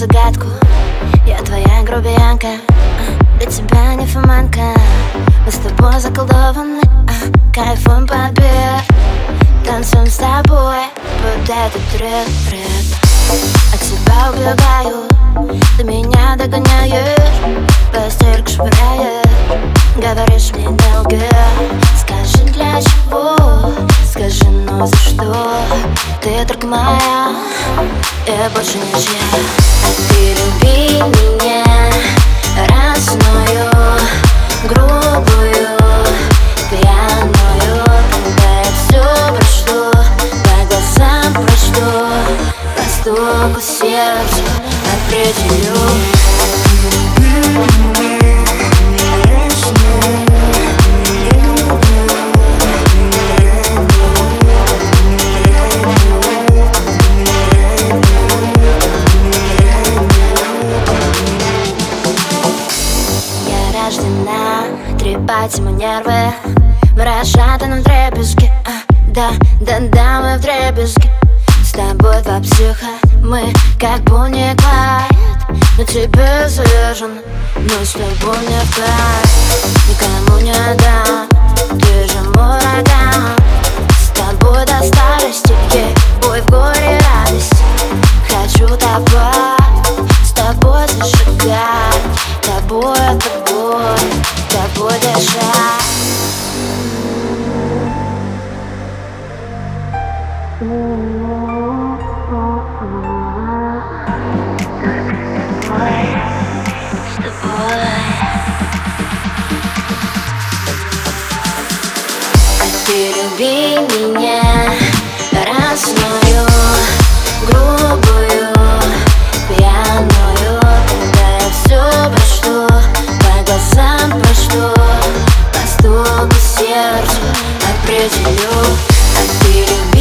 загадку. Я твоя грубиянка Для тебя не фоманка Мы с тобой заколдованы Кайфом подбит Танцуем с тобой Под этот трек, трек От тебя убегаю Ты меня догоняешь Ну за что Ты только моя? Я больше ничья ты люби меня Разную Грубую Пьяную Когда все прочту По глазам прочту. По стуку сердца Определю рождена Трепать ему нервы. Мы расшатаны в дребезги а, Да, да, да, мы в дребезги. С тобой два психа Мы как Бонни и На тебе заряжен Но с тобой не в Никому Ты люби меня сердце определю, а ты люби.